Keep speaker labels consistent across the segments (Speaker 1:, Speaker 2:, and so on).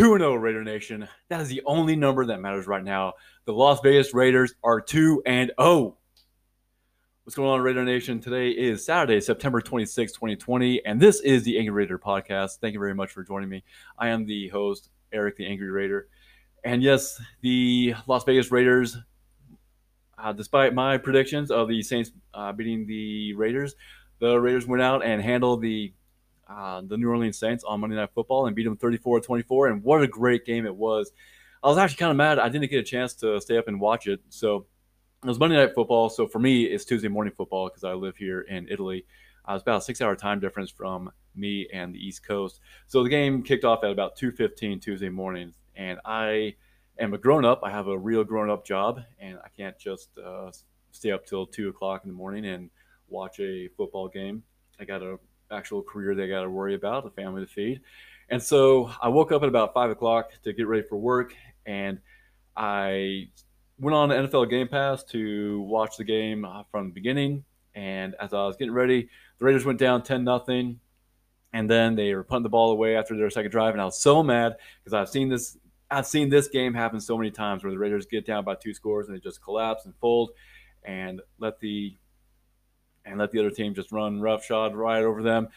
Speaker 1: 2 0 Raider Nation. That is the only number that matters right now. The Las Vegas Raiders are 2 and 0. What's going on, Raider Nation? Today is Saturday, September 26, 2020, and this is the Angry Raider podcast. Thank you very much for joining me. I am the host, Eric the Angry Raider. And yes, the Las Vegas Raiders, uh, despite my predictions of the Saints uh, beating the Raiders, the Raiders went out and handled the uh, the New Orleans Saints on Monday Night Football and beat them 34 24. And what a great game it was. I was actually kind of mad I didn't get a chance to stay up and watch it. So it was Monday Night Football. So for me, it's Tuesday morning football because I live here in Italy. Uh, it's about a six hour time difference from me and the East Coast. So the game kicked off at about 2.15 Tuesday morning. And I am a grown up. I have a real grown up job. And I can't just uh, stay up till 2 o'clock in the morning and watch a football game. I got a actual career they got to worry about, a family to feed. And so I woke up at about five o'clock to get ready for work, and I went on the NFL Game Pass to watch the game uh, from the beginning. And as I was getting ready, the Raiders went down 10 nothing, and then they were punting the ball away after their second drive. And I was so mad because I've seen this. I've seen this game happen so many times where the Raiders get down by two scores and they just collapse and fold and let the and let the other team just run roughshod right over them.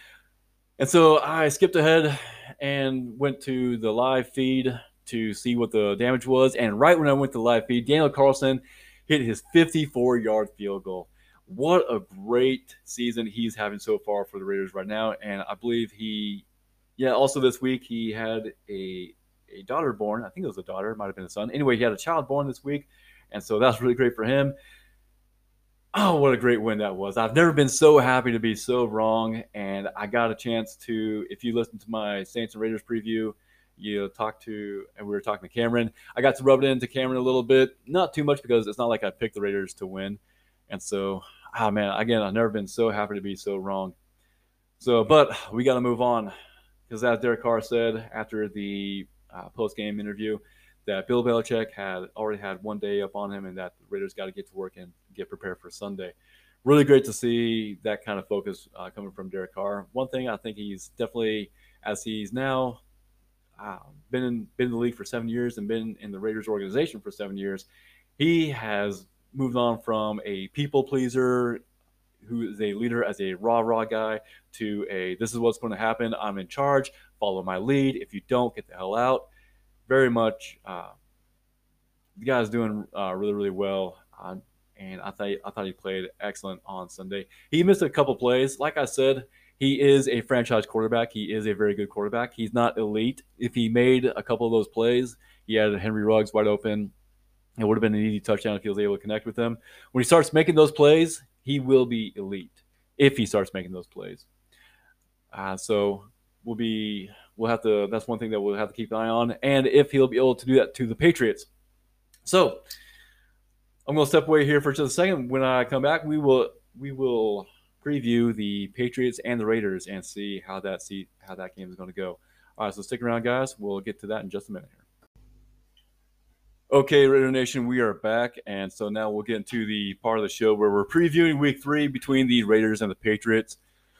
Speaker 1: And so I skipped ahead and went to the live feed to see what the damage was. And right when I went to the live feed, Daniel Carlson hit his 54 yard field goal. What a great season he's having so far for the Raiders right now. And I believe he, yeah, also this week he had a, a daughter born. I think it was a daughter, it might have been a son. Anyway, he had a child born this week. And so that's really great for him. Oh, what a great win that was. I've never been so happy to be so wrong. And I got a chance to, if you listen to my Saints and Raiders preview, you talk to, and we were talking to Cameron. I got to rub it into Cameron a little bit, not too much because it's not like I picked the Raiders to win. And so, oh man, again, I've never been so happy to be so wrong. So, but we got to move on because as Derek Carr said after the uh, post game interview, that Bill Belichick had already had one day up on him and that the Raiders got to get to work and get prepared for Sunday. Really great to see that kind of focus uh, coming from Derek Carr. One thing I think he's definitely, as he's now uh, been in, been in the league for seven years and been in the Raiders organization for seven years, he has moved on from a people pleaser who is a leader as a rah rah guy to a this is what's going to happen. I'm in charge. Follow my lead. If you don't, get the hell out. Very much, uh, the guy's doing uh, really really well. Uh, and I thought I thought he played excellent on Sunday. He missed a couple plays. Like I said, he is a franchise quarterback. He is a very good quarterback. He's not elite. If he made a couple of those plays, he had Henry Ruggs wide open. It would have been an easy touchdown if he was able to connect with them. When he starts making those plays, he will be elite. If he starts making those plays, uh, so we'll be we'll have to. That's one thing that we'll have to keep an eye on, and if he'll be able to do that to the Patriots. So I'm going to step away here for just a second. When I come back, we will we will preview the Patriots and the Raiders and see how that see how that game is going to go. All right, so stick around, guys. We'll get to that in just a minute here. Okay, Raider Nation, we are back, and so now we'll get into the part of the show where we're previewing Week Three between the Raiders and the Patriots.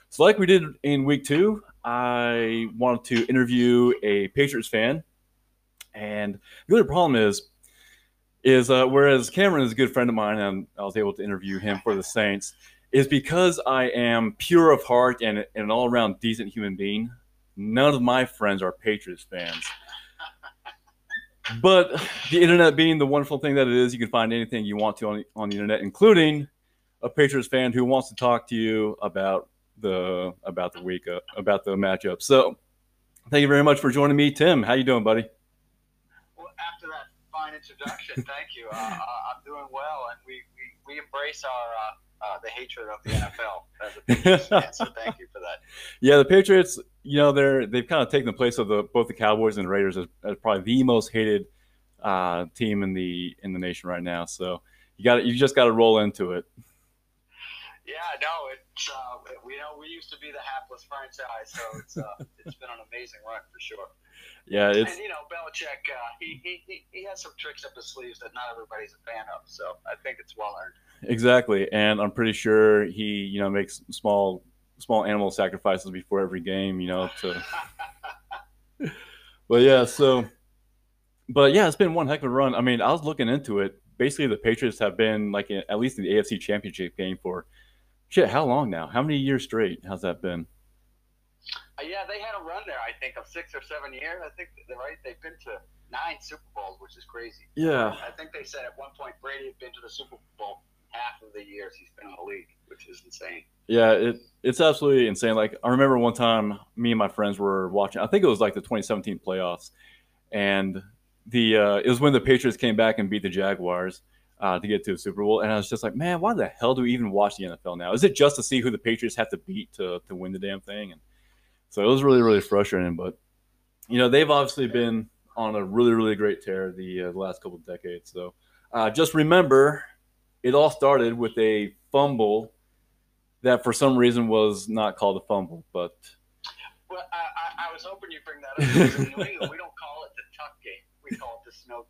Speaker 1: So, like we did in Week Two, I wanted to interview a Patriots fan, and the other problem is is uh, whereas Cameron is a good friend of mine and I was able to interview him for the Saints, is because I am pure of heart and, and an all around decent human being. None of my friends are Patriots fans. But the internet being the wonderful thing that it is, you can find anything you want to on, on the internet, including a Patriots fan who wants to talk to you about the about the week uh, about the matchup. So, thank you very much for joining me, Tim. How you doing, buddy?
Speaker 2: Well, after that fine introduction. Thank you. Uh, I'm doing well, and we, we, we embrace our uh, uh the hatred of the NFL as a Patriots fan. So thank you for that.
Speaker 1: Yeah, the Patriots. You know, they're they've kind of taken the place of the both the Cowboys and the Raiders as, as probably the most hated uh, team in the in the nation right now. So you got it, you just got to roll into it.
Speaker 2: Yeah, no, it's uh, we know we used to be the hapless franchise, so it's uh, it's been an amazing run for sure.
Speaker 1: Yeah, it's
Speaker 2: and you know Belichick. Uh, he, he he has some tricks up his sleeves that not everybody's a fan of. So I think it's well earned.
Speaker 1: Exactly, and I'm pretty sure he you know makes small small animal sacrifices before every game. You know to. but yeah, so, but yeah, it's been one heck of a run. I mean, I was looking into it. Basically, the Patriots have been like in, at least in the AFC Championship game for shit. How long now? How many years straight How's that been?
Speaker 2: Uh, yeah, they had a run there. I think of six or seven years. I think they're right. They've been to nine Super Bowls, which is crazy.
Speaker 1: Yeah.
Speaker 2: I think they said at one point Brady had been to the Super Bowl half of the years he's been in the league, which is insane.
Speaker 1: Yeah, it it's absolutely insane. Like I remember one time, me and my friends were watching. I think it was like the 2017 playoffs, and the uh, it was when the Patriots came back and beat the Jaguars. Uh, to get to the Super Bowl, and I was just like, man, why the hell do we even watch the NFL now? Is it just to see who the Patriots have to beat to, to win the damn thing? And so it was really, really frustrating. But you know, they've obviously been on a really, really great tear the, uh, the last couple of decades. So uh, just remember, it all started with a fumble that, for some reason, was not called a fumble, but.
Speaker 2: Well, I, I, was hoping you'd bring that up. In New England, we don't call it the tuck game. We call it snow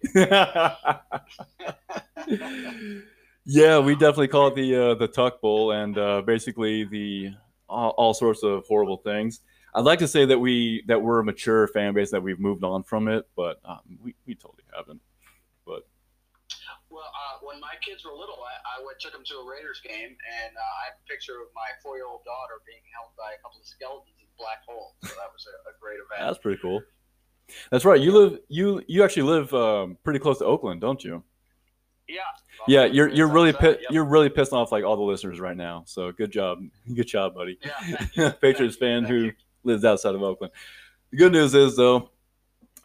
Speaker 1: game. yeah, we definitely call it the uh, the tuck bowl, and uh, basically the all, all, sorts of horrible things. I'd like to say that we that we're a mature fan base that we've moved on from it, but um, we we totally haven't. But
Speaker 2: well, uh, when my kids were little, I, I went took them to a Raiders game, and uh, I have a picture of my four year old daughter being held by a couple of skeletons in black hole. So that was a, a great event.
Speaker 1: That's pretty cool. That's right. You live you you actually live um, pretty close to Oakland, don't you?
Speaker 2: Yeah.
Speaker 1: Yeah, you're you're really pi- yep. you're really pissing off like all the listeners right now. So good job, good job, buddy.
Speaker 2: Yeah.
Speaker 1: Patriots fan who you. lives outside of Oakland. The good news is though,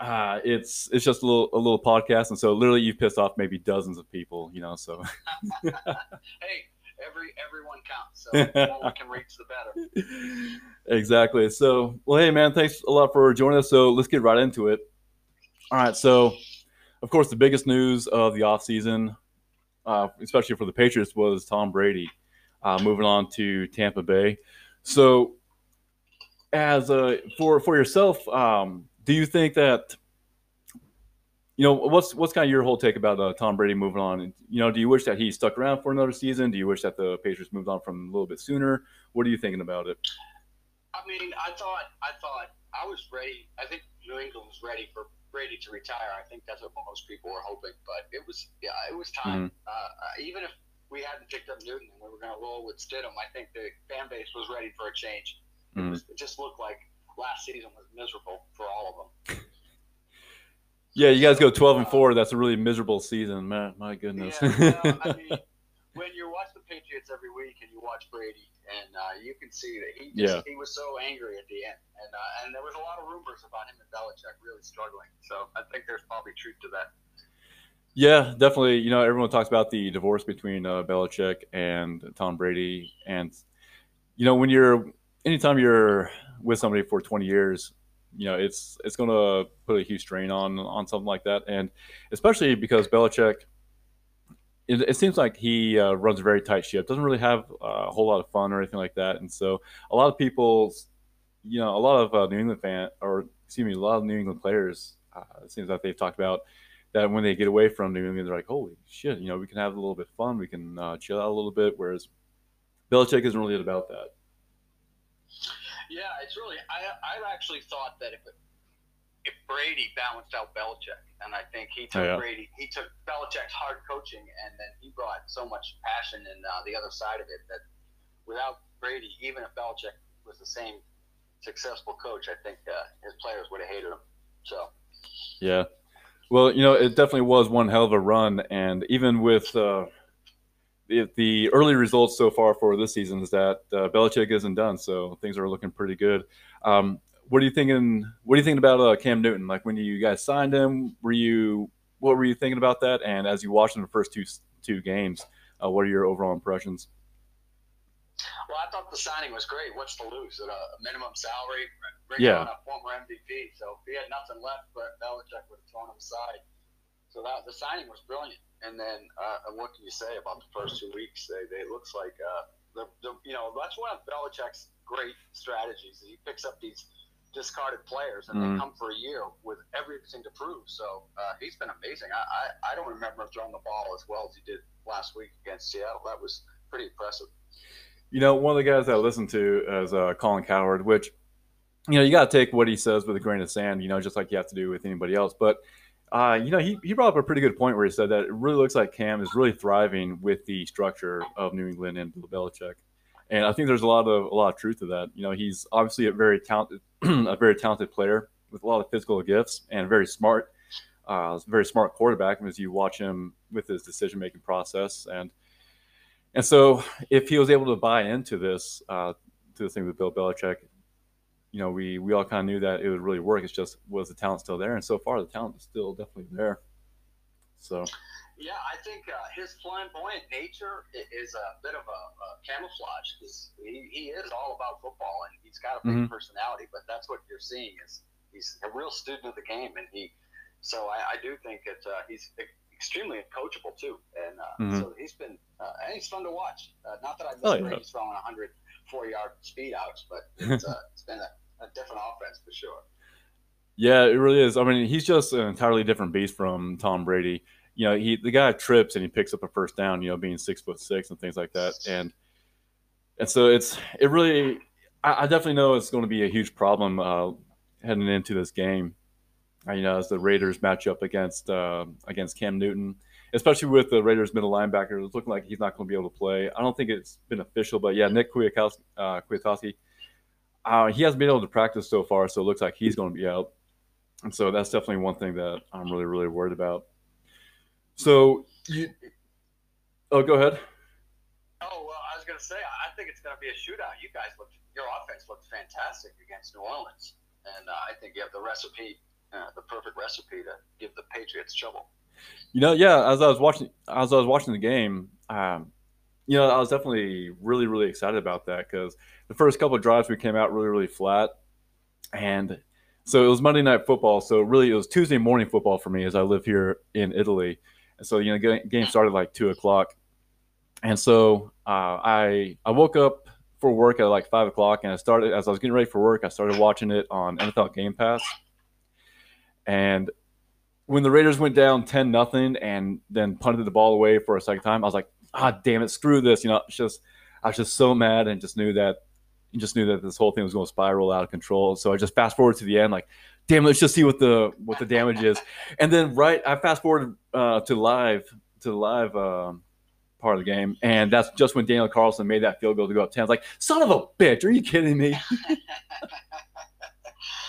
Speaker 1: uh, it's it's just a little a little podcast, and so literally you've pissed off maybe dozens of people, you know. So.
Speaker 2: hey, every everyone counts. So the more we can reach, the better.
Speaker 1: Exactly. So, well, hey, man, thanks a lot for joining us. So let's get right into it. All right. So, of course, the biggest news of the offseason, uh, especially for the Patriots, was Tom Brady uh, moving on to Tampa Bay. So, as a for for yourself, um, do you think that you know what's what's kind of your whole take about uh, Tom Brady moving on? And, You know, do you wish that he stuck around for another season? Do you wish that the Patriots moved on from a little bit sooner? What are you thinking about it?
Speaker 2: I mean, I thought I thought I was ready. I think New England was ready for Brady to retire. I think that's what most people were hoping, but it was yeah, it was time. Mm-hmm. Uh, even if we hadn't picked up Newton and we were going to roll with Stidham, I think the fan base was ready for a change. Mm-hmm. It, was, it just looked like last season was miserable for all of them.
Speaker 1: Yeah, you guys go twelve and four. That's a really miserable season, man. My goodness.
Speaker 2: Yeah, you know, I mean, when you watch the Patriots every week and you watch Brady, and uh, you can see that he just, yeah. he was so angry at the end, and uh, and there was a lot of rumors about him and Belichick really struggling. So I think there's probably truth to that.
Speaker 1: Yeah, definitely. You know, everyone talks about the divorce between uh, Belichick and Tom Brady, and you know, when you're anytime you're with somebody for 20 years, you know, it's it's going to put a huge strain on on something like that, and especially because Belichick. It, it seems like he uh, runs a very tight ship. Doesn't really have a whole lot of fun or anything like that, and so a lot of people, you know, a lot of uh, New England fan or excuse me, a lot of New England players. Uh, it seems like they've talked about that when they get away from New England, they're like, "Holy shit!" You know, we can have a little bit of fun. We can uh, chill out a little bit. Whereas Belichick isn't really about that.
Speaker 2: Yeah, it's really. I I actually thought that if it, if Brady balanced out Belichick, and I think he took oh, yeah. Brady, he took Belichick's hard coaching, and then he brought so much passion in uh, the other side of it that without Brady, even if Belichick was the same successful coach, I think uh, his players would have hated him. So.
Speaker 1: Yeah. Well, you know, it definitely was one hell of a run, and even with uh, the, the early results so far for this season is that uh, Belichick isn't done, so things are looking pretty good. Um, what are you thinking? What are you thinking about uh, Cam Newton? Like when you guys signed him, were you what were you thinking about that? And as you watched him the first two two games, uh, what are your overall impressions?
Speaker 2: Well, I thought the signing was great. What's to lose at a minimum salary? Bring yeah. on a former MVP. So if he had nothing left, but Belichick would have thrown him aside. So that the signing was brilliant. And then, uh, what can you say about the first two weeks? They, they looks like uh, the, the you know that's one of Belichick's great strategies. He picks up these discarded players and mm-hmm. they come for a year with everything to prove. So uh, he's been amazing. I, I I don't remember him throwing the ball as well as he did last week against Seattle. That was pretty impressive.
Speaker 1: You know, one of the guys I listened to is uh, Colin Cowherd, which you know, you got to take what he says with a grain of sand, you know, just like you have to do with anybody else. But, uh, you know, he, he brought up a pretty good point where he said that it really looks like Cam is really thriving with the structure of New England and Bill Belichick. And I think there's a lot of a lot of truth to that. You know, he's obviously a very talented, a very talented player with a lot of physical gifts and very smart, uh, very smart quarterback. As you watch him with his decision making process, and and so if he was able to buy into this, uh, to the thing with Bill Belichick, you know, we we all kind of knew that it would really work. It's just was the talent still there, and so far the talent is still definitely there. So.
Speaker 2: Yeah, I think uh, his flamboyant nature is a bit of a, a camouflage because he, he is all about football and he's got a big mm-hmm. personality. But that's what you're seeing is he's a real student of the game, and he. So I, I do think that uh, he's extremely coachable too, and uh, mm-hmm. so he's been uh, and he's fun to watch. Uh, not that I miss oh, yeah. throwing 100 four yard speed outs, but it's, uh, it's been a, a, different offense for sure.
Speaker 1: Yeah, it really is. I mean, he's just an entirely different beast from Tom Brady. You know, he the guy trips and he picks up a first down. You know, being six foot six and things like that, and and so it's it really. I, I definitely know it's going to be a huge problem uh, heading into this game. You know, as the Raiders match up against uh, against Cam Newton especially with the Raiders middle linebacker. It's looking like he's not going to be able to play. I don't think it's been official, but yeah, Nick Kwiatkowski, uh, uh, he hasn't been able to practice so far, so it looks like he's going to be out. And so that's definitely one thing that I'm really, really worried about. So, you, oh, go ahead.
Speaker 2: Oh well, I was going to say I think it's going to be a shootout. You guys looked, your offense looked fantastic against New Orleans, and uh, I think you have the recipe uh, the perfect recipe to give the Patriots trouble.
Speaker 1: You know, yeah. As I was watching, as I was watching the game, um, you know, I was definitely really, really excited about that because the first couple of drives we came out really, really flat, and so it was Monday night football. So really, it was Tuesday morning football for me as I live here in Italy, and so you know, game started like two o'clock, and so uh, I I woke up for work at like five o'clock, and I started as I was getting ready for work. I started watching it on NFL Game Pass and when the Raiders went down 10 nothing and then punted the ball away for a second time, I was like, ah, damn it, screw this. You know, it's just, I was just so mad and just knew that, just knew that this whole thing was going to spiral out of control. So I just fast forward to the end, like, damn, let's just see what the, what the damage is. And then right, I fast forwarded uh, to live, to the live, um, part of the game. And that's just when Daniel Carlson made that field goal to go up 10. I was like, son of a bitch, are you kidding me?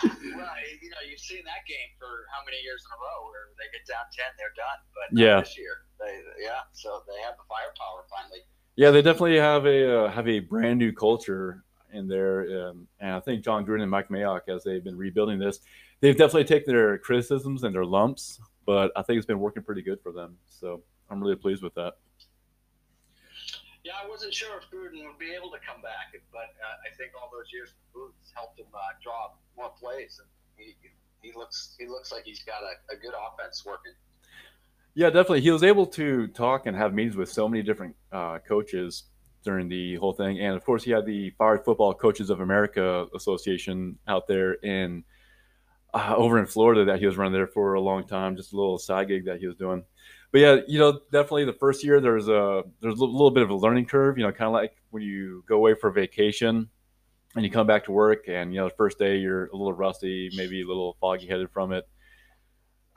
Speaker 2: you've seen that game for how many years in a row where they get down ten, they're done. But
Speaker 1: yeah,
Speaker 2: this year, they yeah, so they have the firepower finally.
Speaker 1: Yeah, they definitely have a uh, have a brand new culture in there, um, and I think Jon Gruden and Mike Mayock, as they've been rebuilding this, they've definitely taken their criticisms and their lumps, but I think it's been working pretty good for them. So I'm really pleased with that.
Speaker 2: Yeah, I wasn't sure if Gruden would be able to come back, but uh, I think all those years with Boots helped him uh, draw more plays, and he, he looks he looks like he's got a, a good offense working.
Speaker 1: Yeah, definitely. He was able to talk and have meetings with so many different uh, coaches during the whole thing, and of course, he had the Fired Football Coaches of America Association out there in uh, over in Florida that he was running there for a long time. Just a little side gig that he was doing. But yeah, you know, definitely the first year there's a there's a little bit of a learning curve. You know, kind of like when you go away for vacation and you come back to work and you know the first day you're a little rusty maybe a little foggy headed from it.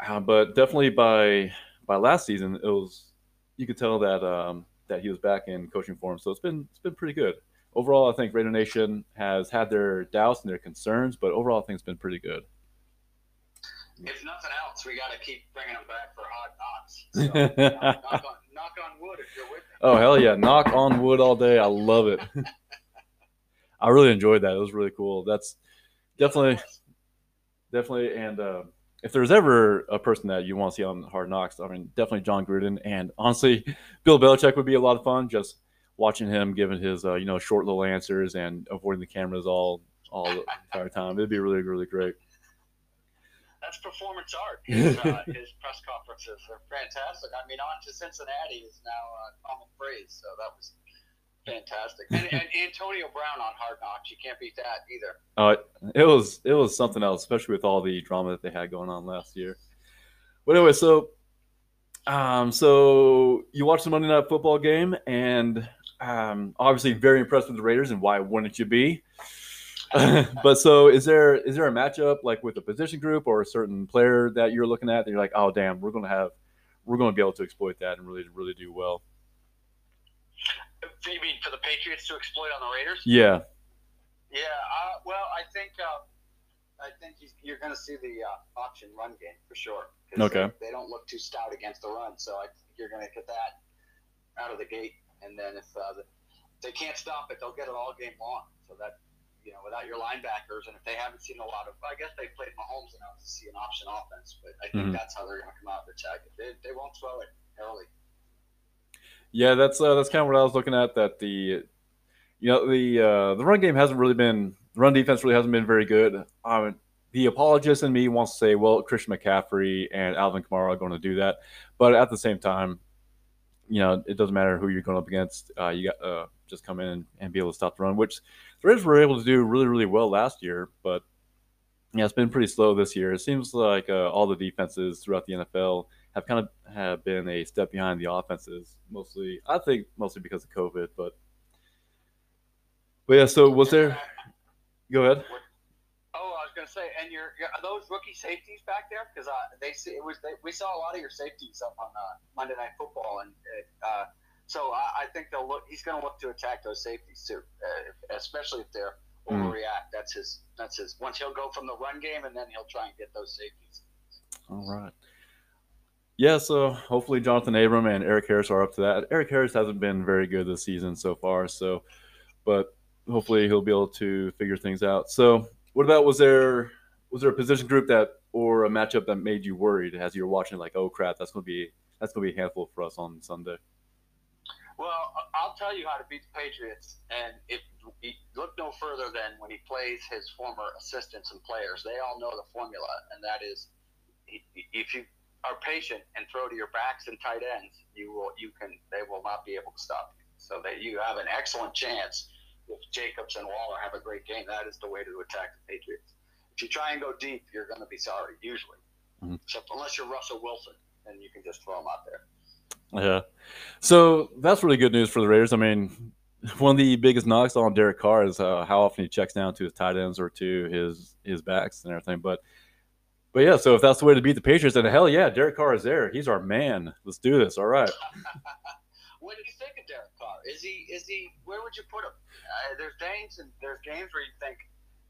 Speaker 1: Uh, but definitely by by last season it was you could tell that um, that he was back in coaching form. So it's been it's been pretty good. Overall i think raider nation has had their doubts and their concerns but overall i think it's been pretty good.
Speaker 2: If nothing else we got to keep bringing them back for hard knocks. So, knock, knock, on, knock on wood if you're with me.
Speaker 1: Oh hell yeah. Knock on wood all day. I love it I really enjoyed that. It was really cool. That's definitely, definitely. And uh, if there's ever a person that you want to see on Hard Knocks, I mean, definitely Jon Gruden. And honestly, Bill Belichick would be a lot of fun. Just watching him giving his, uh, you know, short little answers and avoiding the cameras all all the entire time. It'd be really, really great.
Speaker 2: That's performance art. His, uh, his press conferences are fantastic. I mean, on to Cincinnati is now a common phrase. So that was Fantastic. And, and, Antonio Brown on Hard Knocks, you can't beat that either.
Speaker 1: Uh, it was it was something else, especially with all the drama that they had going on last year. But anyway, so um, so you watched the Monday Night Football game, and um, obviously very impressed with the Raiders, and why wouldn't you be? but so is there is there a matchup like with a position group or a certain player that you're looking at that you're like, oh damn, we're gonna have we're gonna be able to exploit that and really really do well.
Speaker 2: You mean for the Patriots to exploit on the Raiders?
Speaker 1: Yeah.
Speaker 2: Yeah. Uh, well, I think uh, I think you're going to see the uh, option run game for sure.
Speaker 1: Okay.
Speaker 2: They, they, don't look too stout against the run, so I think you're going to get that out of the gate. And then if uh, the, they can't stop it, they'll get it all game long. So that you know, without your linebackers, and if they haven't seen a lot of, I guess they played Mahomes enough to see an option offense, but I think mm-hmm. that's how they're going to come out of attack it. They, they won't throw it early.
Speaker 1: Yeah, that's uh, that's kind of what I was looking at. That the you know the uh, the run game hasn't really been the run defense really hasn't been very good. Um, the apologist in me wants to say, well, Christian McCaffrey and Alvin Kamara are going to do that, but at the same time, you know, it doesn't matter who you're going up against. Uh, you got uh, just come in and be able to stop the run, which the Raiders were able to do really, really well last year. But yeah, it's been pretty slow this year. It seems like uh, all the defenses throughout the NFL have kind of have been a step behind the offenses. Mostly, I think, mostly because of COVID. But but yeah. So was there? Go ahead.
Speaker 2: Oh, I was going to say, and your, are those rookie safeties back there? Because uh, they see it was they, we saw a lot of your safeties up on uh, Monday Night Football, and uh, so I, I, think they'll look. He's going to look to attack those safeties too, uh, especially if they're mm. overreact. That's his. That's his. Once he'll go from the run game, and then he'll try and get those safeties.
Speaker 1: All right. Yeah, so hopefully Johnathan Abram and Erik Harris are up to that. Erik Harris hasn't been very good this season so far, so but hopefully he'll be able to figure things out. So, what about was there was there a position group that or a matchup that made you worried as you were watching? Like, oh crap, that's gonna be that's gonna be a handful for us on Sunday.
Speaker 2: Well, I'll tell you how to beat the Patriots, and if look no further than when he plays his former assistants and players, they all know the formula, and that is, if you are patient and throw to your backs and tight ends, you will you can they will not be able to stop you. So that you have an excellent chance if Jacobs and Waller have a great game, that is the way to attack the Patriots. If you try and go deep, you're going to be sorry, usually. Mm-hmm. Except unless you're Russell Wilson, then you can just throw them out there.
Speaker 1: Yeah. So that's really good news for the Raiders. I mean, one of the biggest knocks on Derek Carr is uh, how often he checks down to his tight ends or to his his backs and everything. But but yeah, so if that's the way to beat the Patriots, then hell yeah, Derek Carr is there. He's our man. Let's do this. All right.
Speaker 2: what do you think of Derek Carr? Is he is he? Where would you put him? Uh, there's games and there's games where you think,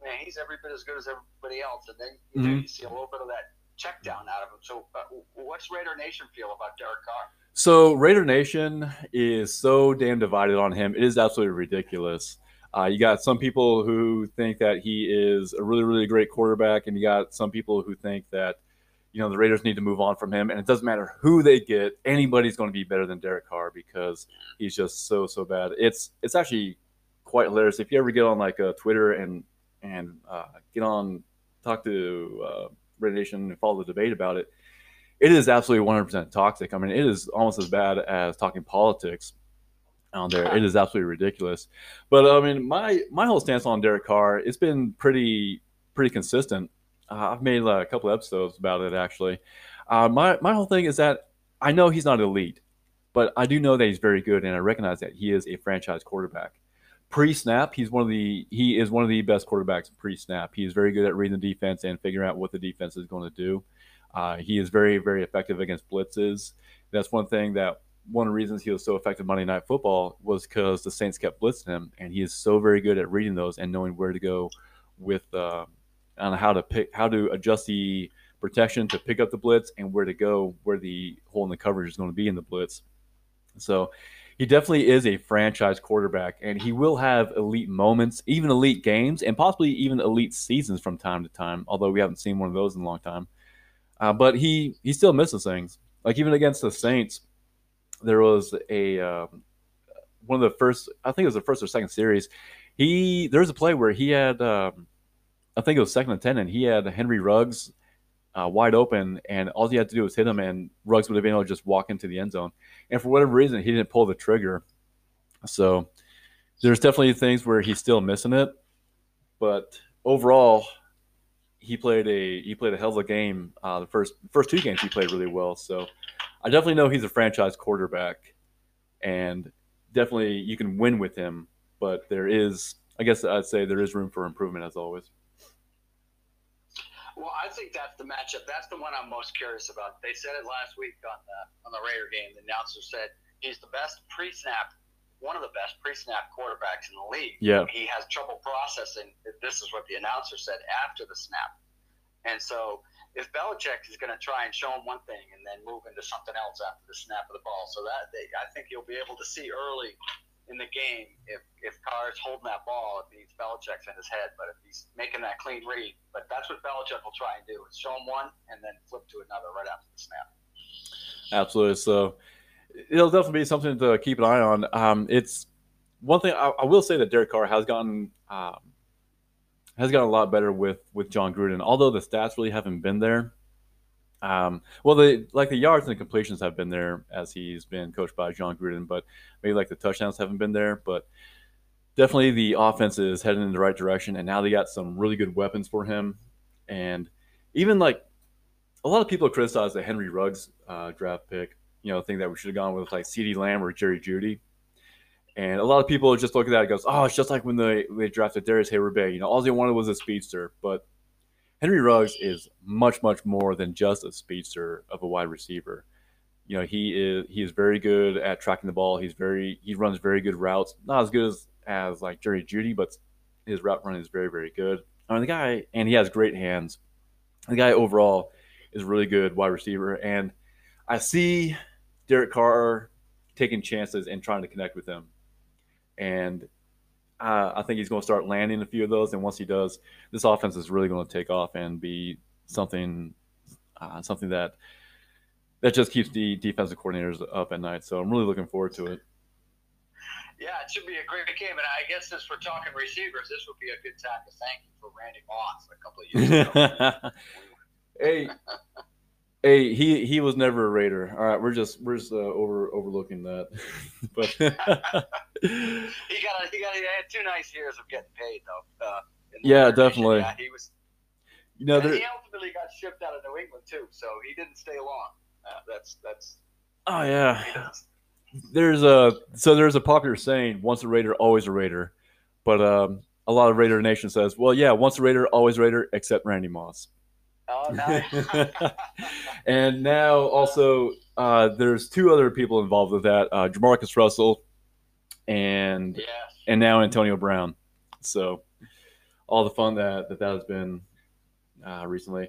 Speaker 2: man, he's every bit as good as everybody else, and then you, mm-hmm. know, you see a little bit of that check down out of him. So, uh, what's Raider Nation feel about Derek Carr?
Speaker 1: So Raider Nation is so damn divided on him. It is absolutely ridiculous. Uh, you got some people who think that he is a really, really great quarterback, and you got some people who think that you know the Raiders need to move on from him. And it doesn't matter who they get; anybody's going to be better than Derek Carr because he's just so, so bad. It's it's actually quite hilarious. If you ever get on like uh, Twitter and and uh, get on talk to uh, Red Nation and follow the debate about it, it is absolutely 100% toxic. I mean, it is almost as bad as talking politics on there. It is absolutely ridiculous. But I mean, my my whole stance on Derek Carr, it's been pretty pretty consistent. Uh, I've made uh, a couple episodes about it actually. Uh, my my whole thing is that I know he's not elite, but I do know that he's very good, and I recognize that he is a franchise quarterback pre-snap, he's one of the he is one of the best quarterbacks pre-snap. He is very good at reading the defense and figuring out what the defense is going to do. Uh, he is very very effective against blitzes. That's one thing that one of the reasons he was so effective Monday Night Football was because the Saints kept blitzing him, and he is so very good at reading those and knowing where to go with uh, on how to pick how to adjust the protection to pick up the blitz and where to go where the hole in the coverage is going to be in the blitz. So he definitely is a franchise quarterback, and he will have elite moments, even elite games, and possibly even elite seasons from time to time. Although we haven't seen one of those in a long time, uh, but he he still misses things. Like even against the Saints, there was a uh, one of the first, I think it was the first or second series. He there was a play where he had, um, I think it was second and ten, and he had Henry Ruggs uh, wide open, and all he had to do was hit him, and Ruggs would have been able to just walk into the end zone. And for whatever reason, he didn't pull the trigger. So there's definitely things where he's still missing it, but overall, he played a he played a hell of a game. Uh, the first first two games he played really well. So I definitely know he's a franchise quarterback, and definitely you can win with him. But there is I guess I'd say there is room for improvement as always.
Speaker 2: Well, I think that's the matchup. That's the one I'm most curious about. They said it last week on the on the Raider game. The announcer said he's the best pre-snap, one of the best pre-snap quarterbacks in the league.
Speaker 1: Yeah.
Speaker 2: He has trouble processing. This is what the announcer said after the snap. And so if Belichick is going to try and show him one thing and then move into something else after the snap of the ball, so that they, I think you'll be able to see early in the game if if Carr's holding that ball, if he's Belichick's in his head, but if he's making that clean read, but that's what Belichick will try and do: is show him one and then flip to another right after the snap.
Speaker 1: Absolutely. So it'll definitely be something to keep an eye on. Um, it's one thing I, I, will say that Derek Carr has gotten um, has gotten a lot better with with Jon Gruden, although the stats really haven't been there. Um, well, the like the yards and the completions have been there as he's been coached by Jon Gruden, but maybe like the touchdowns haven't been there. But definitely the offense is heading in the right direction, and now they got some really good weapons for him. And even like a lot of people criticize the Henry Ruggs uh, draft pick, you know, think that we should have gone with like CeeDee Lamb or Jerry Jeudy. And a lot of people just look at that and goes, "Oh, it's just like when they, they drafted Darrius Heyward-Bey. You know, all they wanted was a speedster." But Henry Ruggs is much, much more than just a speedster of a wide receiver. You know, he is he is very good at tracking the ball. He's very he runs very good routes. Not as good as as like Jerry Jeudy, but his route running is very, very good. I mean, the guy and he has great hands. The guy overall is really good wide receiver, and I see Derek Carr taking chances and trying to connect with him, and uh, I think he's going to start landing a few of those. And once he does, this offense is really going to take off and be something uh, something that that just keeps the defensive coordinators up at night. So I'm really looking forward to it.
Speaker 2: Yeah, it should be a great game. And I guess since we're talking receivers, this would be a good time to thank you for Randy Moss a couple of years ago.
Speaker 1: hey, Hey, he he was never a Raider. All right, we're just we're just uh, over overlooking that. but
Speaker 2: he got a, he got he had two nice years of getting paid though. Uh,
Speaker 1: yeah, definitely.
Speaker 2: Yeah, he was.
Speaker 1: You know,
Speaker 2: he ultimately got shipped out of New England too, so he didn't stay long. Uh, that's that's.
Speaker 1: Oh yeah. There's a so there's a popular saying: "Once a Raider, always a Raider," but um, a lot of Raider Nation says, "Well, yeah, once a Raider, always Raider," except Randy Moss.
Speaker 2: Oh, nice.
Speaker 1: and now also uh, there's two other people involved with that: uh, Jamarcus Russell and
Speaker 2: yes.
Speaker 1: and now Antonio Brown. So all the fun that that, that has been uh, recently.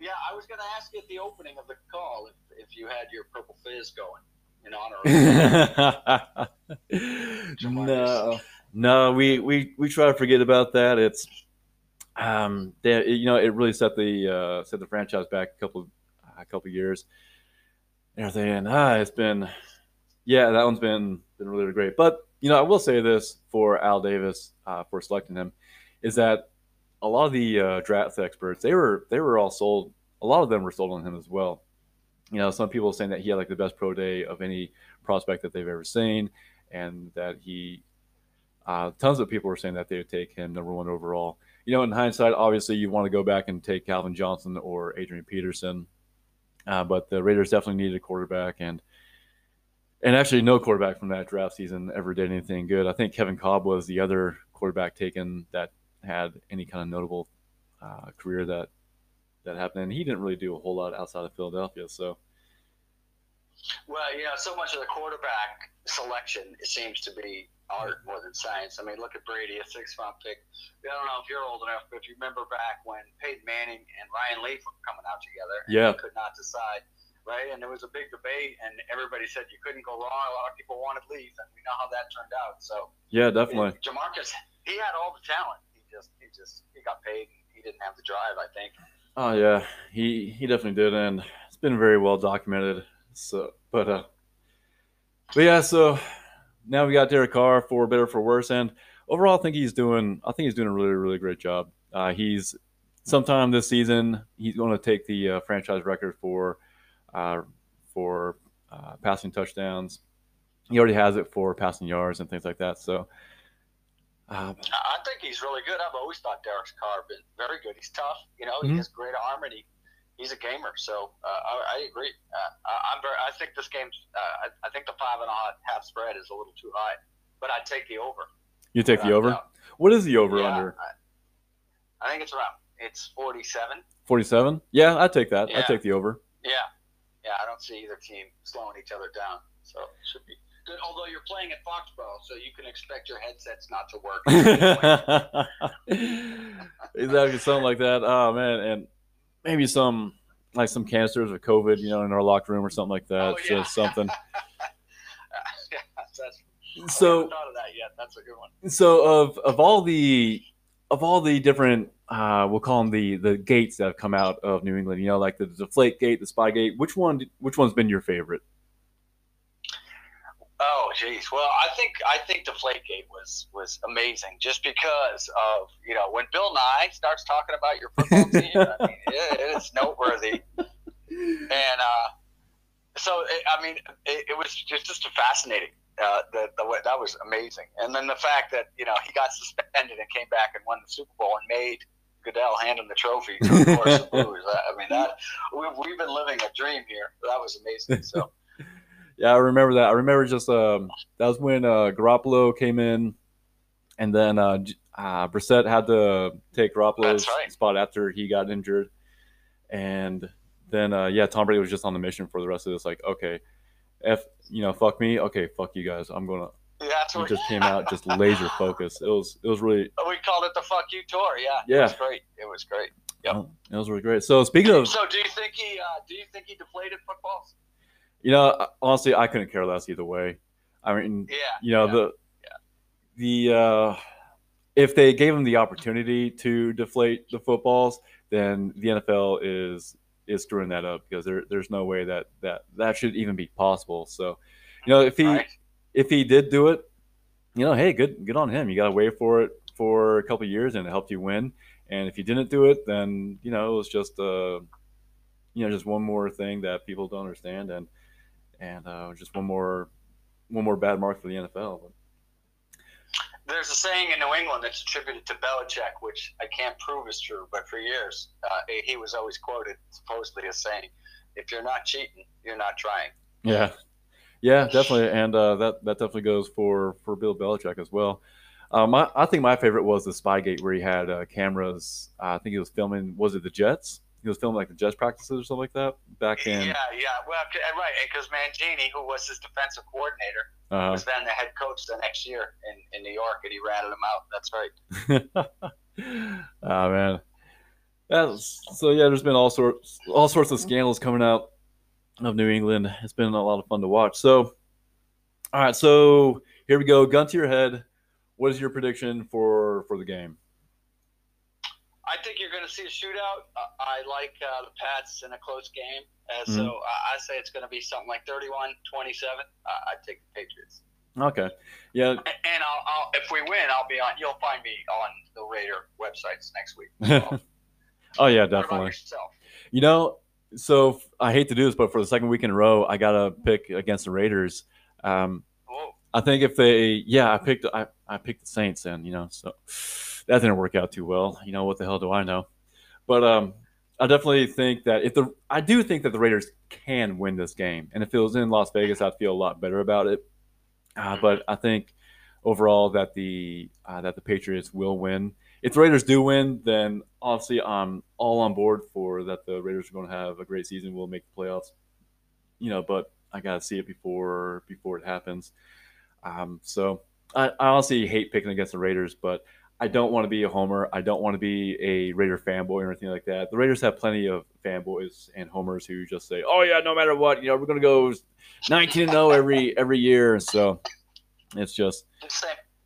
Speaker 2: Yeah, I was going to ask you at the opening of the call if, if you had your purple fizz going in honor
Speaker 1: of no, no, we, we we try to forget about that. It's um, they, you know, it really set the uh, set the franchise back a couple a couple years. And everything, ah, it's been, yeah, that one's been been really great. But you know, I will say this for Al Davis uh, for selecting him is that a lot of the uh, draft experts they were they were all sold. A lot of them were sold on him as well. You know, some people saying that he had like the best pro day of any prospect that they've ever seen, and that he. Uh, tons of people were saying that they would take him number one overall you know, in hindsight, obviously you want to go back and take Calvin Johnson or Adrian Peterson, uh, but the Raiders definitely needed a quarterback, and and actually no quarterback from that draft season ever did anything good. I think Kevin Kolb was the other quarterback taken that had any kind of notable uh, career that that happened, and he didn't really do a whole lot outside of Philadelphia. So,
Speaker 2: well, you know, so much of the quarterback selection it seems to be art more than science. I mean, look at Brady, a six round pick. I don't know if you're old enough, but if you remember back when Peyton Manning and Ryan Leaf were coming out together,
Speaker 1: yeah,
Speaker 2: could not decide, right? And there was a big debate, and everybody said you couldn't go wrong. A lot of people wanted Leaf, and we know how that turned out. So
Speaker 1: yeah, definitely.
Speaker 2: Jamarcus, he had all the talent. He just, he just, he got paid. He didn't have the drive, I think.
Speaker 1: Oh yeah, he he definitely did, and it's been very well documented. So, but uh, but yeah, so now we got Derek Carr for better for worse, and overall, I think he's doing. I think he's doing a really really great job. Uh, he's sometime this season he's going to take the uh, franchise record for uh, for uh, passing touchdowns. He already has it for passing yards and things like that. So.
Speaker 2: Uh, I think he's really good. I've always thought Derek Carr been very good. He's tough, you know. Mm-hmm. He has great arm and he he's a gamer. So uh, I, I, agree. Uh, I'm very. I think this game's. Uh, I, I, think the five and a half spread is a little too high, but I'd take the over.
Speaker 1: You take the over. What is the over
Speaker 2: Yeah,
Speaker 1: under?
Speaker 2: I, I think it's around. It's 47.
Speaker 1: Forty-seven. Yeah, I take that. I
Speaker 2: Yeah.
Speaker 1: take the over.
Speaker 2: Yeah. Yeah, I don't see either team slowing each other down. So it should be good. Although you're playing at Foxborough, so you can expect your headsets not to work.
Speaker 1: exactly, something like that. Oh man, and maybe some like some cancers of COVID, you know, in our locker room or something like that.
Speaker 2: Oh, yeah.
Speaker 1: Just something.
Speaker 2: yeah, that's,
Speaker 1: So
Speaker 2: thought of that yet. That's a good one.
Speaker 1: so of of all the of all the different uh, we'll call them the the gates that have come out of New England. You know, like the Deflate Gate, the Spy Gate. Which one? Which one's been your favorite?
Speaker 2: Oh, geez. Well, I think I think Deflategate was was amazing, just because of you know when Bill Nye starts talking about your football team. I mean, it, it is noteworthy, and uh, so it, I mean, it, it was just just fascinating. Uh, the, the way, that was amazing, and then the fact that you know he got suspended and came back and won the Super Bowl and made Goodell hand him the trophy to course Blues. I, I mean that we've, we've been living a dream here. That was amazing. So.
Speaker 1: Yeah, I remember that. I remember just um, that was when uh, Garoppolo came in, and then uh, uh, Brissett had to take Garoppolo's
Speaker 2: right.
Speaker 1: spot after he got injured, and then uh, yeah, Tom Brady was just on the mission for the rest of this. Like, okay, f you know, fuck me. Okay, fuck you guys. I'm gonna.
Speaker 2: Yeah, that's
Speaker 1: He just came out just laser focused. It was it was really
Speaker 2: We called it the "fuck you" tour. Yeah,
Speaker 1: Yeah.
Speaker 2: it was great. It was great. Yep.
Speaker 1: it was really great. So speaking of,
Speaker 2: So, do you think he? Uh, do you think he deflated footballs?
Speaker 1: you know, honestly, I couldn't care less either way. I mean,
Speaker 2: Yeah.
Speaker 1: you know
Speaker 2: yeah.
Speaker 1: the the uh, if they gave him the opportunity to deflate the footballs, then the NFL is is screwing that up because there, there's no way that, that that should even be possible. So, you know, if he
Speaker 2: Right.
Speaker 1: If he did do it, you know, hey, good good on him. You got to wait for it for a couple of years and it helped you win. And if you didn't do it, then you know it was just uh, you know just one more thing that people don't understand and and uh, just one more one more bad mark for the NFL. But,
Speaker 2: There's a saying in New England that's attributed to Belichick, which I can't prove is true, but for years uh, he was always quoted supposedly as saying, "If you're not cheating, you're not trying."
Speaker 1: Yeah, yeah, definitely, and uh, that that definitely goes for for Bill Belichick as well. Um, I, I think my favorite was the Spygate where he had uh, cameras. Uh, I think he was filming. Was it the Jets? He was filming like the Jets practices or something like that back in.
Speaker 2: Yeah, yeah. Well, uh, right, because Mangini, who was his defensive coordinator,
Speaker 1: Uh,
Speaker 2: was then the head coach the next year in, in New York, and he ratted him out. That's right.
Speaker 1: oh man, that's so yeah. There's been all sorts all sorts of scandals coming out of New England. It's been a lot of fun to watch. So, all right, so here we go. Gun to your head. What is your prediction for for the game?
Speaker 2: I think you're going to see a shootout. Uh, I like uh, the Pats in a close game. Uh,
Speaker 1: Mhm.
Speaker 2: So I I say it's going to be something like 31 27. Uh, I take the Patriots.
Speaker 1: Okay, yeah,
Speaker 2: And, and I'll, I'll, if we win, I'll be on. You'll find me on the Raider websites next week. So,
Speaker 1: oh yeah, definitely.
Speaker 2: yourself?
Speaker 1: You know, so I hate to do this, but for the second week in a row, I gotta pick against the Raiders. Um. I think if they, yeah, I picked, I, I picked the Saints, and you know, so that didn't work out too well. You know, what the hell do I know? But um, I definitely think that if the, I do think that the Raiders can win this game, and if it was in Las Vegas, I'd feel a lot better about it. Uh, but I think overall that the uh, that the Patriots will win. If the Raiders do win, then obviously I'm all on board for that. The Raiders are going to have a great season. We'll make the playoffs. You know, but I gotta see it before before it happens. Um, so I, I honestly hate picking against the Raiders, but I don't want to be a homer. I don't want to be a Raider fanboy or anything like that. The Raiders have plenty of fanboys and homers who just say, "Oh yeah, no matter what, you know, we're going to go 19 and 0 every every year." So it's just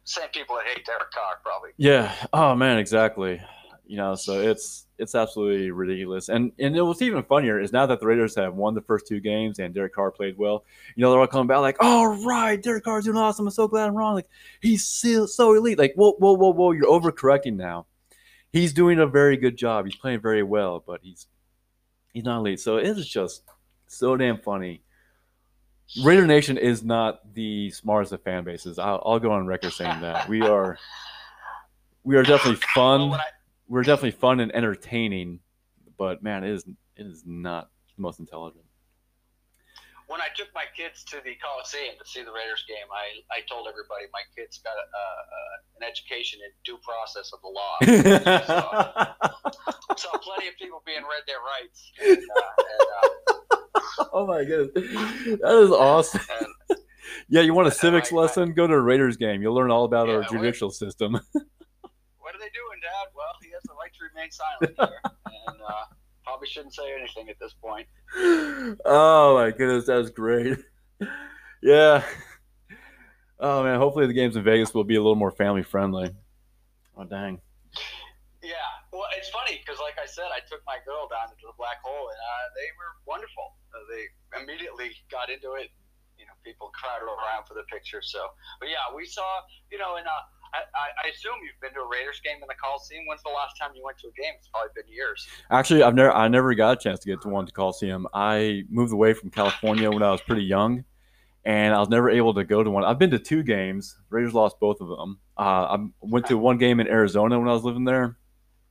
Speaker 2: same people that hate Derek Carr, probably.
Speaker 1: yeah. Oh man, exactly. You know, so it's it's absolutely ridiculous. And and it was even funnier is now that the Raiders have won the first two games and Derek Carr played well. You know, they're all coming back like, "All right, Derek Carr's doing awesome. I'm so glad I'm wrong. Like he's so, so elite." Like, whoa, whoa, whoa, whoa! You're overcorrecting now. He's doing a very good job. He's playing very well, but he's he's not elite. So it is just so damn funny. Raider Nation is not the smartest of fan bases. I'll, I'll go on record saying that we are we are definitely fun.
Speaker 2: when I,
Speaker 1: We're definitely fun and entertaining, but man, it is it is not the most intelligent.
Speaker 2: when I took my kids to the Coliseum to see the Raiders game, I, I told everybody my kids got a, uh, an education in due process of the law. so, saw plenty of people being read their rights. And, uh, and, uh,
Speaker 1: oh my goodness, that is awesome. And, yeah, you want a civics I, lesson? I, Go to a Raiders game. You'll learn all about yeah, our judicial what, system.
Speaker 2: what are they doing, Dad? Well, he has the right to remain silent here, and uh, probably shouldn't say anything at this point.
Speaker 1: Oh my goodness, that's great. yeah. Oh man, hopefully the games in Vegas will be a little more family friendly. Oh dang.
Speaker 2: Well, it's funny because, like I said, I took my girl down to the black hole, and uh, they were wonderful. Uh, they immediately got into it. You know, people crowded around for the picture. So, but yeah, we saw. You know, and uh, I, I, assume you've been to a Raiders game in the Coliseum. When's the last time you went to a game? It's probably been years.
Speaker 1: Actually, I've never I never got a chance to get to one to Coliseum. I moved away from California when I was pretty young, and I was never able to go to one. I've been to two games. Raiders lost both of them. Uh, I went to one game in Arizona when I was living there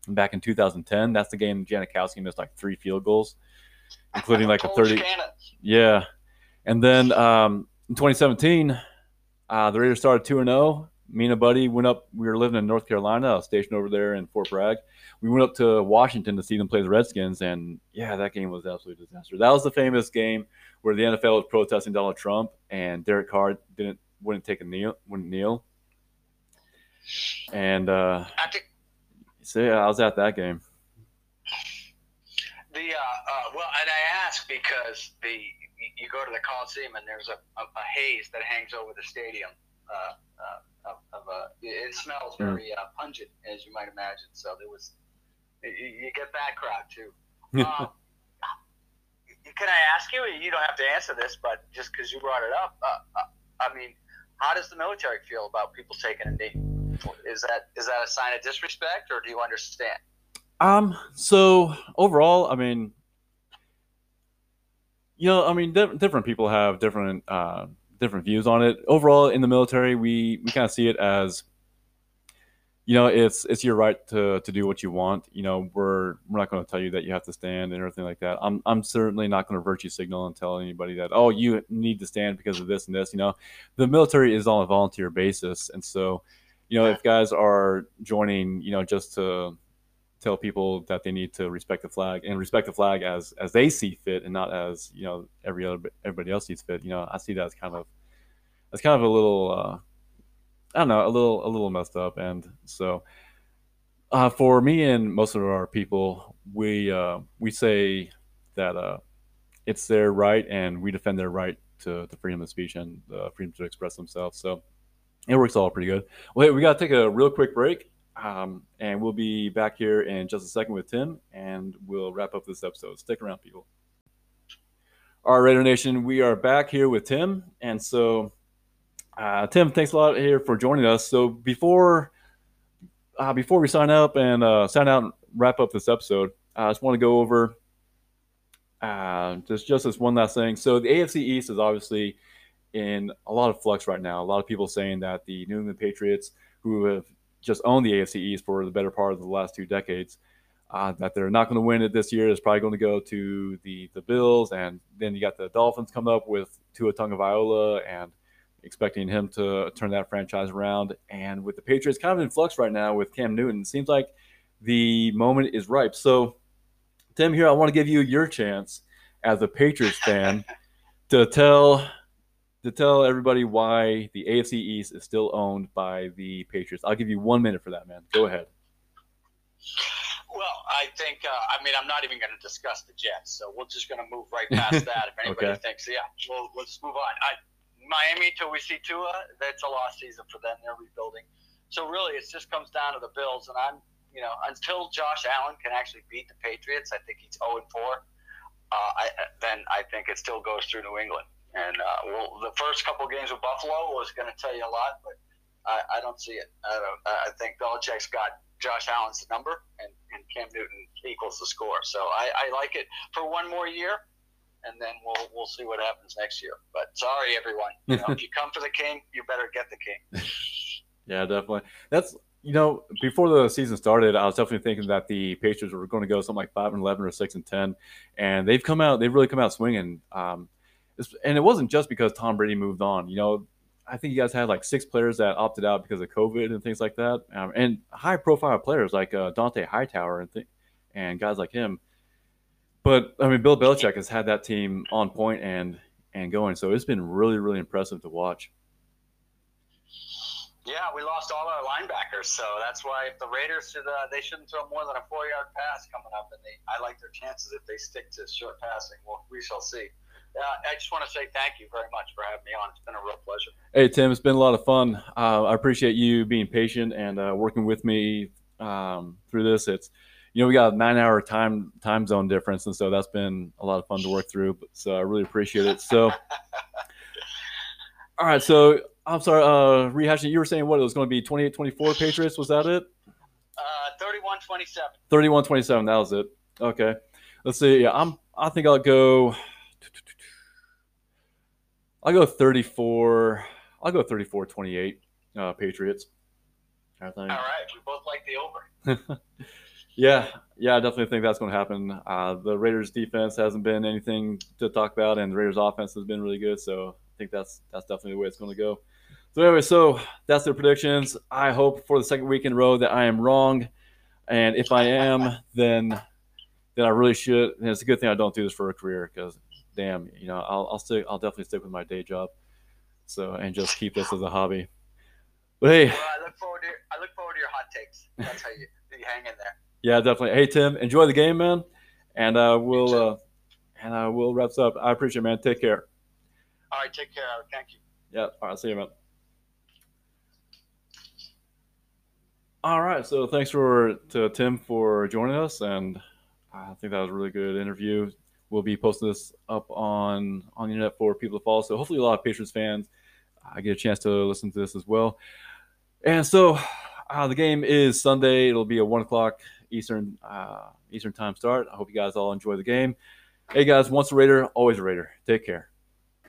Speaker 1: back in 2010. That's the game Janikowski missed like three field goals, including like a 30. Yeah, and then um, in 2017, uh, the Raiders started two and zero oh me and a buddy went up. We were living in North Carolina, I was stationed over there in Fort Bragg. We went up to Washington to see them play the Redskins, and yeah, that game was absolutely disaster. That was the famous game where the NFL was protesting Donald Trump, and Derek Carr didn't wouldn't take a kneel, wouldn't kneel. And uh, so yeah, I was at that game.
Speaker 2: The uh, uh, well, and I ask because the you go to the Coliseum and there's a, a, a haze that hangs over the stadium. Uh, uh of, of a. It smells hmm. very uh, pungent, as you might imagine. So there was, you, you get that crowd too. um, can I ask you? You don't have to answer this, but just because you brought it up, uh, uh, I mean, how does the military feel about people taking a knee? Is that is that a sign of disrespect, or do you understand?
Speaker 1: Um. So overall, I mean, you know, I mean, di- different people have different uh, different views on it. Overall, in the military, we we kind of see it as you know it's it's your right to to do what you want. You know, we're we're not going to tell you that you have to stand and everything like that. I'm I'm certainly not going to virtue signal and tell anybody that oh you need to stand because of this and this. You know, the military is on a volunteer basis, and so you know if guys are joining, you know, just to tell people that they need to respect the flag and respect the flag as as they see fit and not as you know every other everybody else sees fit. You know, I see that as kind of as kind of a little uh, I don't know a little a little messed up. And so uh, for me and most of our people, we uh, we say that uh, it's their right and we defend their right to, to freedom of speech and the freedom to express themselves. So it works all pretty good. Well, hey, we got to take a real quick break. Um, and we'll be back here in just a second with Tim, and we'll wrap up this episode. Stick around, people. All right, Raider Nation, we are back here with Tim. And so, uh, Tim, thanks a lot here for joining us. So before uh, before we sign up and uh, sign out and wrap up this episode, I just want to go over uh, just just this one last thing. So the AFC East is obviously in a lot of flux right now. A lot of people saying that the New England Patriots, who have just owned the AFC East for the better part of the last two decades. Uh, that they're not going to win it this year is probably going to go to the the Bills, and then you got the Dolphins coming up with Tua Tagovailoa and expecting him to turn that franchise around. And with the Patriots kind of in flux right now with Cam Newton, it seems like the moment is ripe. So, Tim, here I want to give you your chance as a Patriots fan to tell to tell everybody why the AFC East is still owned by the Patriots. I'll give you one minute for that, man. Go ahead.
Speaker 2: Well, I think, uh, I mean, I'm not even going to discuss the Jets, so we're just going to move right past that. If anybody okay. thinks, yeah, we'll, just move on. I, Miami, till we see Tua, that's a lost season for them. They're rebuilding. So really, it just comes down to the Bills, and I'm, you know, until Josh Allen can actually beat the Patriots, I think he's 0 and 4. Uh, I, then I think it still goes through New England. And uh, well, the first couple of games with Buffalo was going to tell you a lot, but I, I don't see it. I, don't, I think Belichick's got Josh Allen's number, and, and Cam Newton equals the score. So I, I like it for one more year, and then we'll we'll see what happens next year. But sorry, everyone. You know, if you come for the king, you better get the king.
Speaker 1: yeah, definitely. That's you know, before the season started, I was definitely thinking that the Patriots were going to go something like five and eleven or six and ten, and they've come out. They've really come out swinging. Um, and it wasn't just because Tom Brady moved on. You know, I think you guys had like six players that opted out because of COVID and things like that, um, and high profile players like uh, Dont'a Hightower and th- and guys like him. But I mean, Bill Belichick has had that team on point and and going, so it's been really really impressive to watch.
Speaker 2: Yeah, we lost all our linebackers, so that's why if the Raiders should uh, they shouldn't throw more than a four yard pass coming up, and they I like their chances if they stick to short passing. Well, we shall see. Uh, I just want to say thank you very much for having me on. It's been a real pleasure.
Speaker 1: Hey Tim, it's been a lot of fun. Uh, I appreciate you being patient and uh, working with me um, through this. It's you know we got a nine hour time time zone difference, and so that's been a lot of fun to work through. but, So I really appreciate it. So. All right, so I'm sorry, uh, rehashing. You were saying what it was going to be 28 24 Patriots. Was that it?
Speaker 2: Uh, 31 27.
Speaker 1: 31 27. That was it. Okay. Let's see. Yeah, I'm, I think I'll go. I'll go 34. I'll go 34 28 uh, Patriots.
Speaker 2: I think. All right. We both like the
Speaker 1: over. yeah. Yeah, I definitely think that's going to happen. Uh, the Raiders defense hasn't been anything to talk about, and the Raiders offense has been really good. So I think that's that's definitely the way it's going to go. So anyway, so that's their predictions. I hope for the second week in a row that I am wrong, and if I am, then then I really should. And it's a good thing I don't do this for a career because, damn, you know, I'll, I'll stick. I'll definitely stick with my day job. So and just keep this as a hobby. But hey,
Speaker 2: well, I look forward to your, I look forward to your hot takes. That's how you, you hang in there.
Speaker 1: Yeah, definitely. Hey Tim, enjoy the game, man, and uh, we'll uh, and uh, we'll wraps up. I appreciate it, man. Take care.
Speaker 2: All right, take care. Thank you.
Speaker 1: Yeah. All right. See you, man. All right. So thanks for to Tim for joining us, and I think that was a really good interview. We'll be posting this up on on the internet for people to follow. So hopefully, a lot of Patriots fans I uh, get a chance to listen to this as well. And so uh, the game is Sunday. It'll be a one o'clock Eastern uh, Eastern time start. I hope you guys all enjoy the game. Hey guys, once a Raider, always a Raider. Take care.